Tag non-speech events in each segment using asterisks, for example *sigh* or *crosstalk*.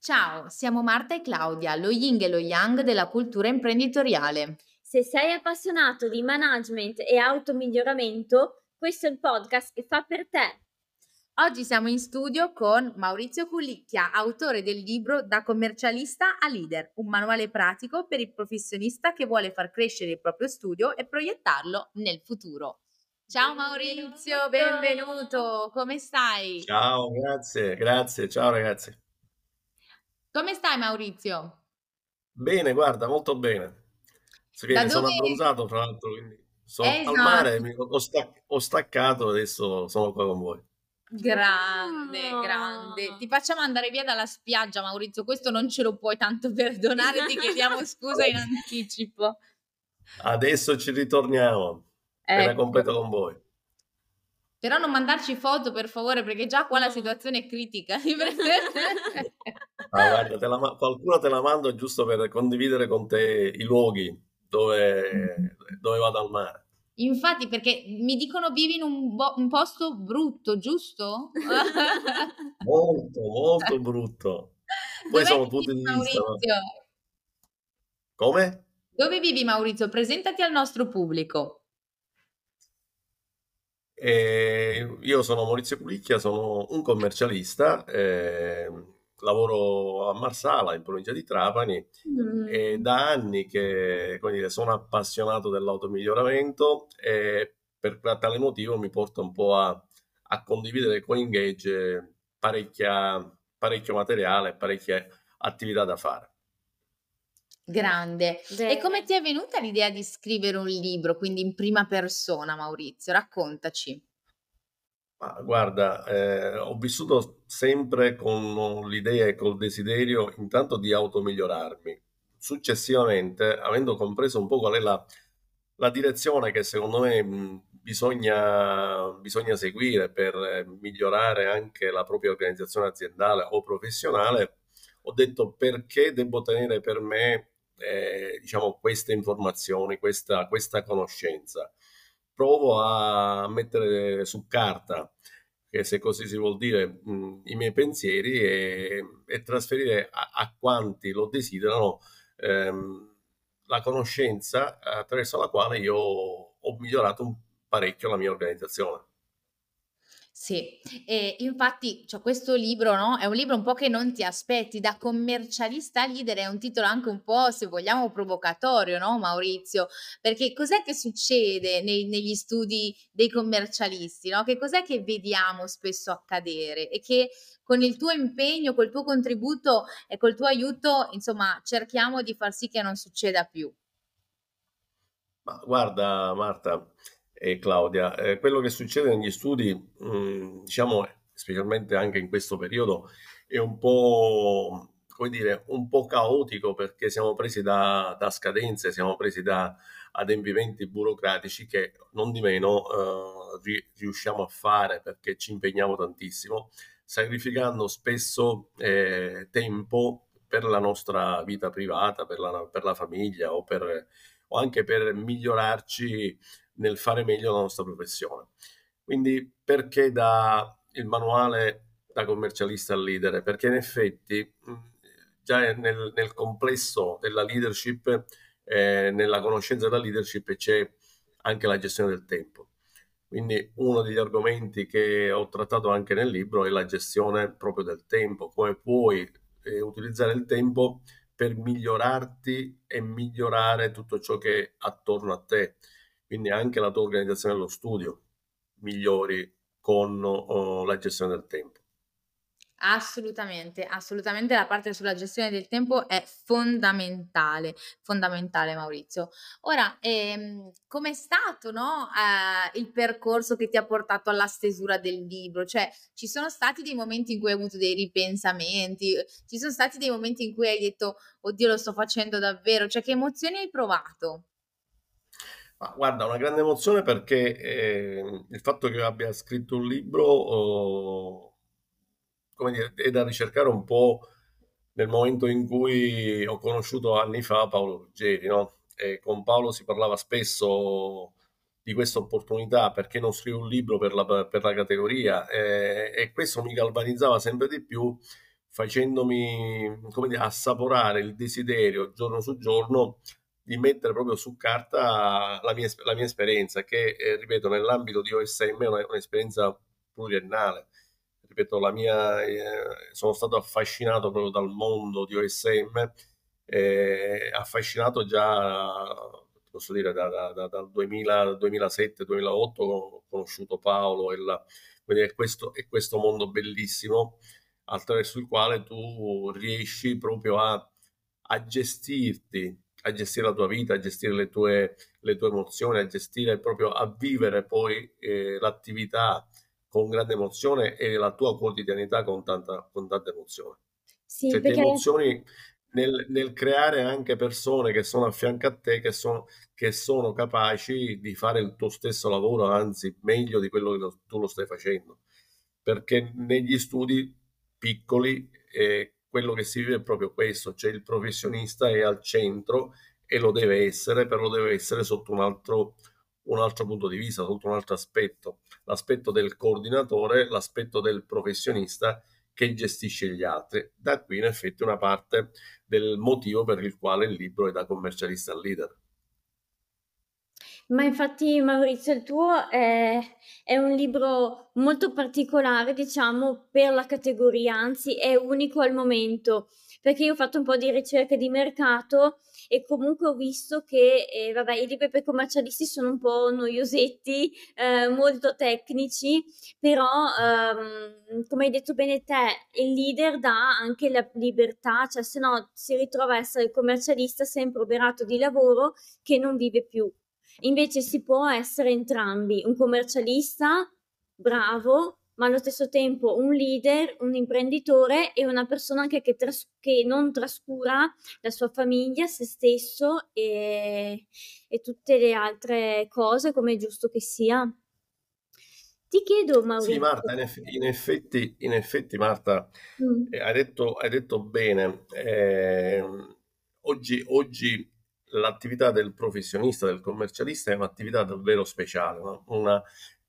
Ciao, siamo Marta e Claudia, lo yin e lo yang della cultura imprenditoriale. Se sei appassionato di management e automiglioramento, questo è il podcast che fa per te. Oggi siamo in studio con Maurizio Culicchia, autore del libro Da commercialista a leader, un manuale pratico per il professionista che vuole far crescere il proprio studio e proiettarlo nel futuro. Ciao Maurizio, benvenuto, come stai? Ciao, grazie, grazie, ciao ragazzi. Come stai Maurizio? Bene, guarda, molto bene. Si vede, sono dove... abbronzato, fra l'altro, quindi sono al mare, Esatto, ho, stac- ho staccato, adesso sono qua con voi. grande, grande. Ti facciamo andare via dalla spiaggia Maurizio, questo non ce lo puoi tanto *laughs* perdonare, ti chiediamo scusa in *laughs* anticipo. Adesso ci ritorniamo, Ecco. completo con voi. Però non mandarci foto per favore, perché già qua la situazione è critica. *laughs* *laughs* Ah, guarda, te la ma- qualcuno te la mando giusto per condividere con te i luoghi dove, dove vado al mare. Infatti, perché mi dicono vivi in un, bo- un posto brutto, giusto? *laughs* Molto, molto brutto. Poi Dov'è sono che punti vivi, di vista? Maurizio? Come? Dove vivi, Maurizio? Presentati al nostro pubblico. Eh, io sono Maurizio Pulicchia, sono un commercialista, eh, lavoro a Marsala in provincia di Trapani e da anni che dire, sono appassionato dell'automiglioramento e per tale motivo mi porta un po' a, a condividere con Engage parecchia, parecchio materiale, parecchie attività da fare. Grande. E come ti è venuta l'idea di scrivere un libro, quindi in prima persona, Maurizio? Raccontaci. Ma guarda, eh, ho vissuto sempre con l'idea e col desiderio intanto di automigliorarmi. Successivamente, avendo compreso un po' qual è la, la direzione che secondo me mh, bisogna, bisogna seguire per eh, migliorare anche la propria organizzazione aziendale o professionale, ho detto perché devo tenere per me, eh, diciamo, queste informazioni, questa, questa conoscenza provo a mettere su carta, che se così si vuol dire, mh, i miei pensieri e, e trasferire a, a quanti lo desiderano ehm, la conoscenza attraverso la quale io ho migliorato parecchio la mia organizzazione. Sì, e infatti cioè, questo libro, no? È un libro un po' che non ti aspetti, da commercialista leader è un titolo anche un po', se vogliamo, provocatorio, no, Maurizio? Perché cos'è che succede nei- negli studi dei commercialisti, no? Che cos'è che vediamo spesso accadere e che con il tuo impegno, col tuo contributo e col tuo aiuto, insomma, cerchiamo di far sì che non succeda più. Ma guarda Marta e Claudia, eh, quello che succede negli studi, mh, diciamo, specialmente anche in questo periodo, è un po', come dire, un po' caotico perché siamo presi da, da scadenze, siamo presi da adempimenti burocratici che non di meno eh, ri- riusciamo a fare perché ci impegniamo tantissimo, sacrificando spesso eh, tempo per la nostra vita privata, per la, per la famiglia o per o anche per migliorarci nel fare meglio la nostra professione. Quindi perché da il manuale da commercialista al leader? Perché in effetti già nel, nel complesso della leadership, eh, nella conoscenza della leadership c'è anche la gestione del tempo. Quindi uno degli argomenti che ho trattato anche nel libro è la gestione proprio del tempo, come puoi eh, utilizzare il tempo per migliorarti e migliorare tutto ciò che è attorno a te. Quindi anche la tua organizzazione dello studio migliori con oh, la gestione del tempo. Assolutamente, assolutamente la parte sulla gestione del tempo è fondamentale, fondamentale Maurizio. Ora, ehm, com'è stato, no, eh, il percorso che ti ha portato alla stesura del libro? Cioè, ci sono stati dei momenti in cui hai avuto dei ripensamenti, ci sono stati dei momenti in cui hai detto, oddio, lo sto facendo davvero, cioè che emozioni hai provato? Ma guarda, una grande emozione perché eh, il fatto che io abbia scritto un libro, oh, come dire, è da ricercare un po' nel momento in cui ho conosciuto anni fa Paolo Ruggeri, no? E con Paolo si parlava spesso di questa opportunità, perché non scrivo un libro per la, per la categoria? Eh, e questo mi galvanizzava sempre di più facendomi come dire, assaporare il desiderio giorno su giorno di mettere proprio su carta la mia, la mia esperienza, che eh, ripeto, nell'ambito di OSM è una, un'esperienza pluriennale. Ripeto, la mia, eh, sono stato affascinato proprio dal mondo di OSM, eh, affascinato già, posso dire, da, da, da, dal 2007-2008 ho conosciuto Paolo e, la, è, questo, è questo mondo bellissimo attraverso il quale tu riesci proprio a, a gestirti a gestire la tua vita, a gestire le tue, le tue emozioni, a gestire proprio, a vivere poi eh, l'attività con grande emozione e la tua quotidianità con tanta, con tanta emozione. Sì, cioè, perché... emozioni nel, nel, creare anche persone che sono a fianco a te, che sono, che sono capaci di fare il tuo stesso lavoro, anzi meglio di quello che tu lo stai facendo. Perché negli studi piccoli eh, quello che si vive è proprio questo, cioè il professionista è al centro e lo deve essere, però lo deve essere sotto un altro, un altro punto di vista, sotto un altro aspetto, l'aspetto del coordinatore, l'aspetto del professionista che gestisce gli altri. Da qui in effetti una parte del motivo per il quale il libro è da commercialista al leader. Ma infatti Maurizio, il tuo è, è un libro molto particolare, diciamo, per la categoria, anzi è unico al momento, perché io ho fatto un po' di ricerche di mercato e comunque ho visto che, eh, vabbè, i libri per commercialisti sono un po' noiosetti, eh, molto tecnici, però, ehm, come hai detto bene te, il leader dà anche la libertà, cioè se no si ritrova a essere il commercialista sempre operato di lavoro che non vive più. Invece si può essere entrambi, un commercialista bravo, ma allo stesso tempo un leader, un imprenditore e una persona anche che, tras- che non trascura la sua famiglia, se stesso e, e tutte le altre cose come è giusto che sia. Ti chiedo, Maurizio. Sì, Marta, in, eff- in effetti, in effetti, Marta, mm. eh, hai, detto, hai, detto, bene. Eh, oggi, oggi l'attività del professionista, del commercialista è un'attività davvero speciale, una,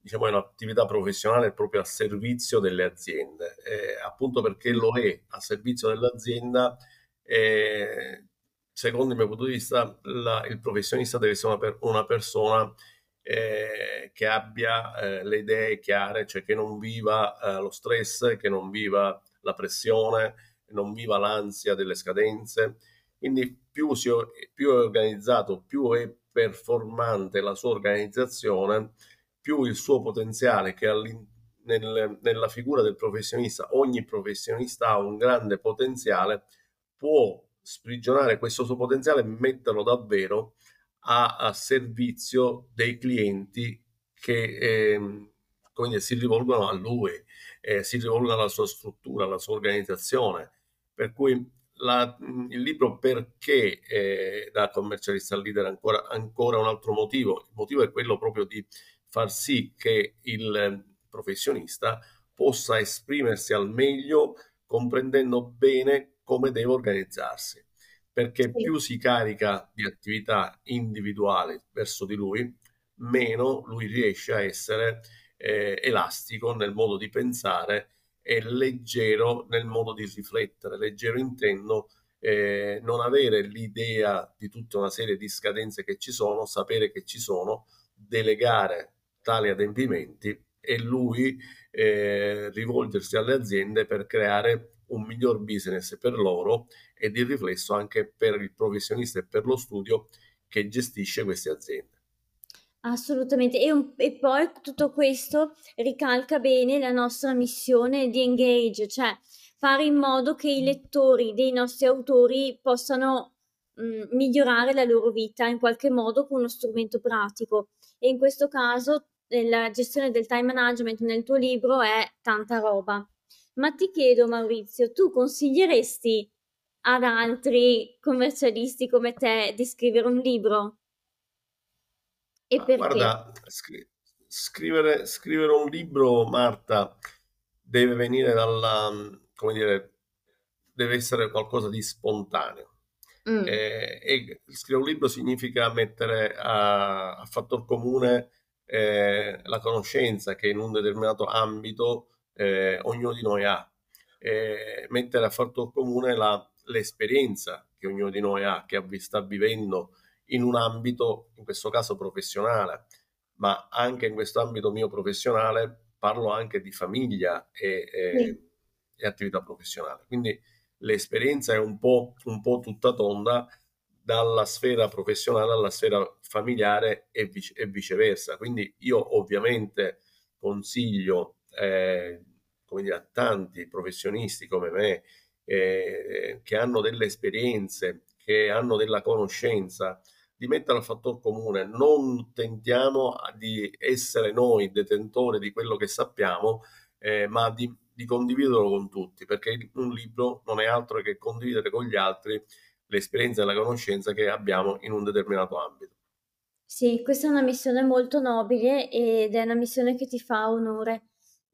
diciamo, è un'attività professionale proprio a servizio delle aziende, eh, appunto perché lo è a servizio dell'azienda. Eh, secondo il mio punto di vista, la, il professionista deve essere una, per, una persona eh, che abbia eh, le idee chiare, cioè che non viva eh, lo stress, che non viva la pressione, non viva l'ansia delle scadenze quindi più, si, più è organizzato, più è performante la sua organizzazione, più il suo potenziale che nel, nella figura del professionista, ogni professionista ha un grande potenziale, può sprigionare questo suo potenziale e metterlo davvero a, a servizio dei clienti che eh, dire, si rivolgono a lui, eh, si rivolgono alla sua struttura, alla sua organizzazione. Per cui la, il libro perché eh, da commercialista al leader ancora, ancora un altro motivo. Il motivo è quello proprio di far sì che il professionista possa esprimersi al meglio comprendendo bene come deve organizzarsi. Perché sì. più si carica di attività individuali verso di lui, meno lui riesce a essere eh, elastico nel modo di pensare è leggero nel modo di riflettere, leggero intendo eh, non avere l'idea di tutta una serie di scadenze che ci sono, sapere che ci sono, delegare tali adempimenti e lui eh, rivolgersi alle aziende per creare un miglior business per loro e di riflesso anche per il professionista e per lo studio che gestisce queste aziende. Assolutamente, e, un- e poi tutto questo ricalca bene la nostra missione di Engage, cioè fare in modo che i lettori dei nostri autori possano mh, migliorare la loro vita in qualche modo con uno strumento pratico. E in questo caso la gestione del time management nel tuo libro è tanta roba. Ma ti chiedo, Maurizio, tu consiglieresti ad altri commercialisti come te di scrivere un libro? E perché? Guarda, scri- scrivere, scrivere un libro, Marta, deve venire dalla, come dire, deve essere qualcosa di spontaneo. Mm. Eh, e scrivere un libro significa mettere a, a fattor comune eh, la conoscenza che in un determinato ambito eh, ognuno di noi ha. mettere a fattor comune la, l'esperienza che ognuno di noi ha, che sta vivendo in un ambito, in questo caso professionale, ma anche in questo ambito mio professionale parlo anche di famiglia e, e, sì. e attività professionale. Quindi l'esperienza è un po', un po' tutta tonda dalla sfera professionale alla sfera familiare e, vice, e viceversa. Quindi io ovviamente consiglio eh, come dire, a tanti professionisti come me eh, che hanno delle esperienze, che hanno della conoscenza, di mettere al fattore comune. Non tentiamo di essere noi detentori di quello che sappiamo, eh, ma di, di condividerlo con tutti, perché un libro non è altro che condividere con gli altri l'esperienza e la conoscenza che abbiamo in un determinato ambito. Sì, questa è una missione molto nobile ed è una missione che ti fa onore.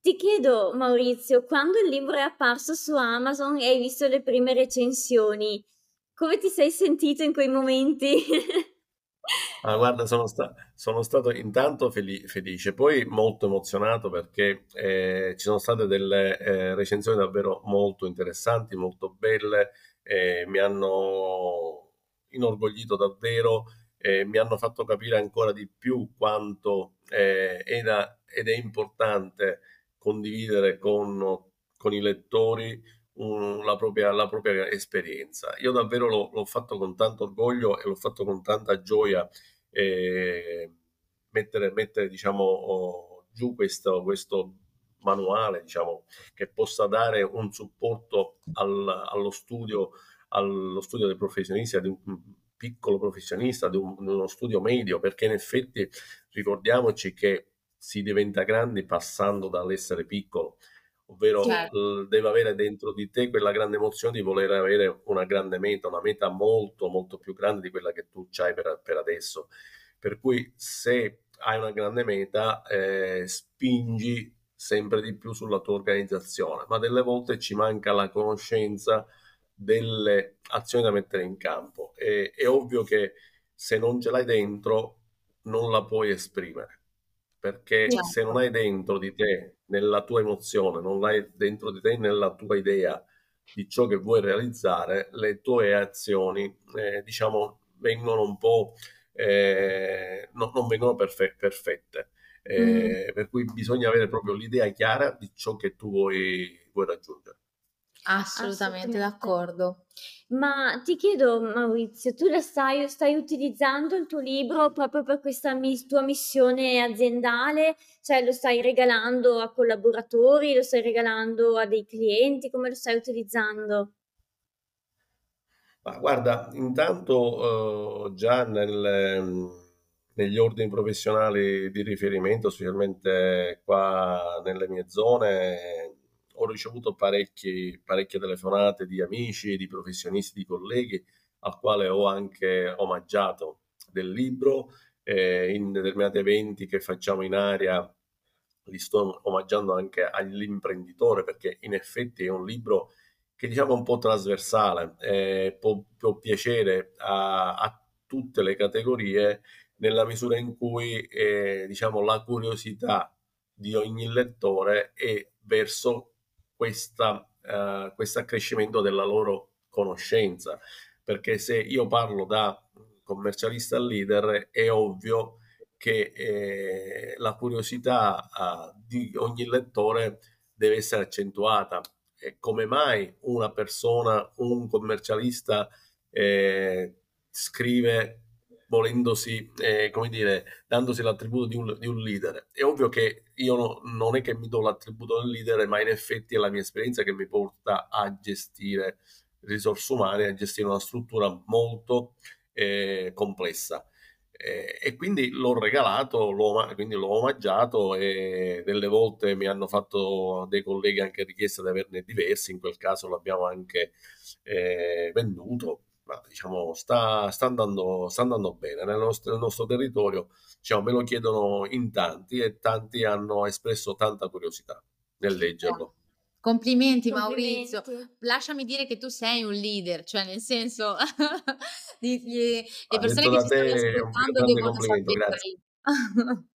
Ti chiedo, Maurizio, quando il libro è apparso su Amazon e hai visto le prime recensioni, come ti sei sentito in quei momenti? Ah, guarda, sono, sta- sono stato intanto fel- felice, poi molto emozionato perché eh, ci sono state delle eh, recensioni davvero molto interessanti, molto belle, eh, mi hanno inorgoglito davvero, mi hanno fatto capire ancora di più quanto eh, era ed è importante condividere con, con i lettori un, la, propria, la, propria, esperienza. Io davvero l'ho, l'ho, fatto con tanto orgoglio e l'ho fatto con tanta gioia eh, mettere, mettere diciamo, oh, giù questo, questo manuale diciamo, che possa dare un supporto al, allo, studio, allo studio dei professionisti, ad un piccolo professionista, di, un, di uno studio medio, perché in effetti ricordiamoci che si diventa grandi passando dall'essere piccolo, ovvero certo. deve avere dentro di te quella grande emozione di voler avere una grande meta, una meta molto molto più grande di quella che tu hai per, per adesso. Per cui se hai una grande meta, eh, spingi sempre di più sulla tua organizzazione, ma delle volte ci manca la conoscenza delle azioni da mettere in campo. E, è ovvio che se non ce l'hai dentro, non la puoi esprimere perché certo. se non hai dentro di te, nella tua emozione, non hai dentro di te nella tua idea di ciò che vuoi realizzare, le tue azioni, eh, diciamo, vengono un po', eh, no, non vengono perfe- perfette. Eh, mm. Per cui bisogna avere proprio l'idea chiara di ciò che tu vuoi, vuoi raggiungere. Assolutamente d'accordo. Ma ti chiedo, Maurizio, tu la stai, stai utilizzando il tuo libro proprio per questa mis- tua missione aziendale? Cioè lo stai regalando a collaboratori, lo stai regalando a dei clienti? Come lo stai utilizzando? Ma guarda, intanto eh, già nel, negli ordini professionali di riferimento, specialmente qua nelle mie zone, ho ricevuto parecchie telefonate di amici, di professionisti, di colleghi, al quale ho anche omaggiato del libro. Eh, in determinati eventi che facciamo in area li sto omaggiando anche all'imprenditore perché in effetti è un libro che diciamo un po' trasversale, eh, può, può, piacere a, a, tutte le categorie nella misura in cui eh, diciamo la curiosità di ogni lettore è verso uh, questo accrescimento della loro conoscenza. Perché se io parlo da commercialista leader, è ovvio che eh, la curiosità uh, di ogni lettore deve essere accentuata. E come mai una persona, un commercialista, eh, scrive volendosi, eh, come dire, dandosi l'attributo di un, di un, leader. È ovvio che io no, non è che mi do l'attributo del leader, ma in effetti è la mia esperienza che mi porta a gestire risorse umane, a gestire una struttura molto eh, complessa. Eh, e quindi l'ho regalato, l'ho, quindi l'ho omaggiato e delle volte mi hanno fatto dei colleghi anche richiesta di averne diversi, in quel caso l'abbiamo anche eh, venduto ma diciamo, sta, sta, andando, sta andando bene. Nel nostro, nel nostro territorio diciamo, me lo chiedono in tanti e tanti hanno espresso tanta curiosità nel leggerlo. Complimenti, Complimenti, Maurizio. Lasciami dire che tu sei un leader, cioè nel senso *laughs* le persone che ci stanno ascoltando devono sapere. *laughs*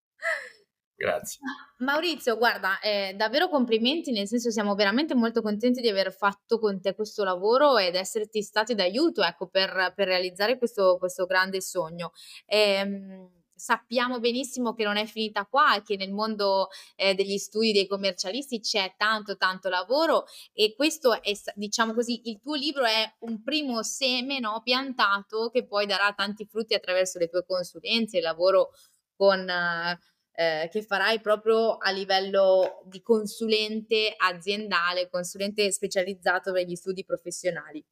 Grazie. Maurizio, guarda, eh, davvero complimenti, nel senso siamo veramente molto contenti di aver fatto con te questo lavoro ed esserti stati d'aiuto, ecco, per, per realizzare questo, questo grande sogno. Ehm, sappiamo benissimo che non è finita qua e che nel mondo eh, degli studi dei commercialisti c'è tanto tanto lavoro e questo è diciamo così il tuo libro è un primo seme no, piantato che poi darà tanti frutti attraverso le tue consulenze il lavoro con eh, che farai proprio a livello di consulente aziendale consulente specializzato per gli studi professionali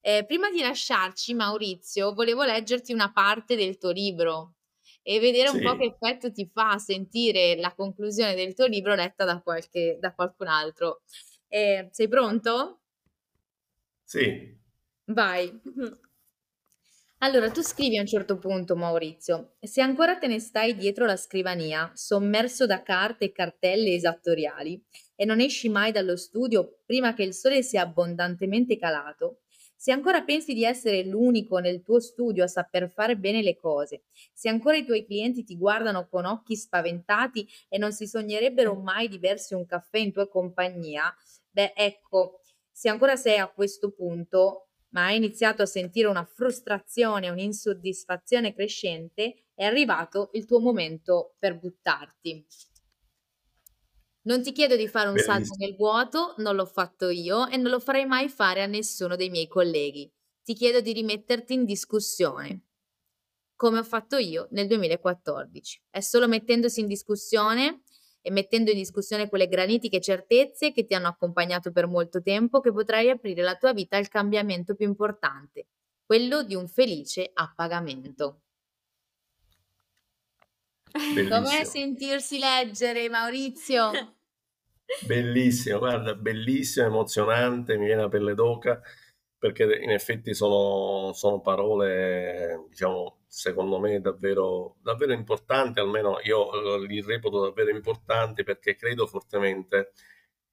eh, prima di lasciarci Maurizio volevo leggerti una parte del tuo libro e vedere un po' che effetto ti fa sentire la conclusione del tuo libro letta da, qualche, da qualcun altro. Eh, sei pronto? Sì. Vai. Allora, tu scrivi a un certo punto, Maurizio, se ancora te ne stai dietro la scrivania, sommerso da carte e cartelle esattoriali, e non esci mai dallo studio prima che il sole sia abbondantemente calato, se ancora pensi di essere l'unico nel tuo studio a saper fare bene le cose, se ancora i tuoi clienti ti guardano con occhi spaventati e non si sognerebbero mai di bersi un caffè in tua compagnia, beh, ecco, se ancora sei a questo punto, ma hai iniziato a sentire una frustrazione, un'insoddisfazione crescente, è arrivato il tuo momento per buttarti. Non ti chiedo di fare un salto nel vuoto, non l'ho fatto io e non lo farei mai fare a nessuno dei miei colleghi. Ti chiedo di rimetterti in discussione, come ho fatto io nel 2014. È solo mettendosi in discussione e mettendo in discussione quelle granitiche certezze che ti hanno accompagnato per molto tempo che potrai aprire la tua vita al cambiamento più importante, quello di un felice appagamento. Com'è sentirsi leggere, Maurizio? *laughs* Bellissimo, guarda, bellissimo, emozionante, mi viene la pelle d'oca perché in effetti sono, sono parole, diciamo, secondo me davvero, davvero importanti, almeno io li reputo davvero importanti perché credo fortemente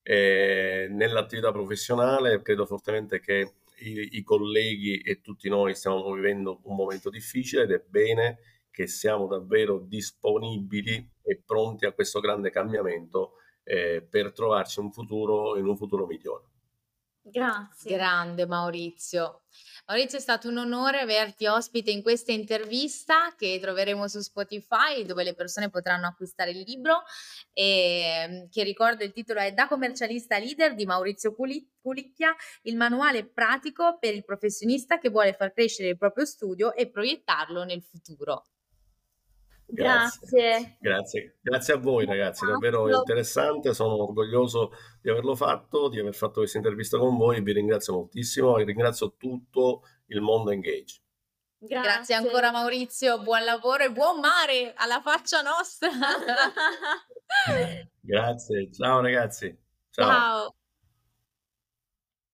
eh, nell'attività professionale, credo fortemente che i, i colleghi e tutti noi stiamo vivendo un momento difficile ed è bene che siamo davvero disponibili e pronti a questo grande cambiamento eh, per trovarci un futuro in un futuro migliore. Grazie. Grande Maurizio. Maurizio è stato un onore averti ospite in questa intervista che troveremo su Spotify dove le persone potranno acquistare il libro e mm, che ricordo il titolo è Da commercialista leader di Maurizio Pulicchia, il manuale pratico per il professionista che vuole far crescere il proprio studio e proiettarlo nel futuro. Grazie. Grazie. Grazie a voi ragazzi, davvero interessante, sono orgoglioso di averlo fatto, di aver fatto questa intervista con voi, vi ringrazio moltissimo e ringrazio tutto il mondo Engage. Grazie. Grazie ancora Maurizio, buon lavoro e buon mare alla faccia nostra. *laughs* Grazie, ciao ragazzi. ciao. ciao.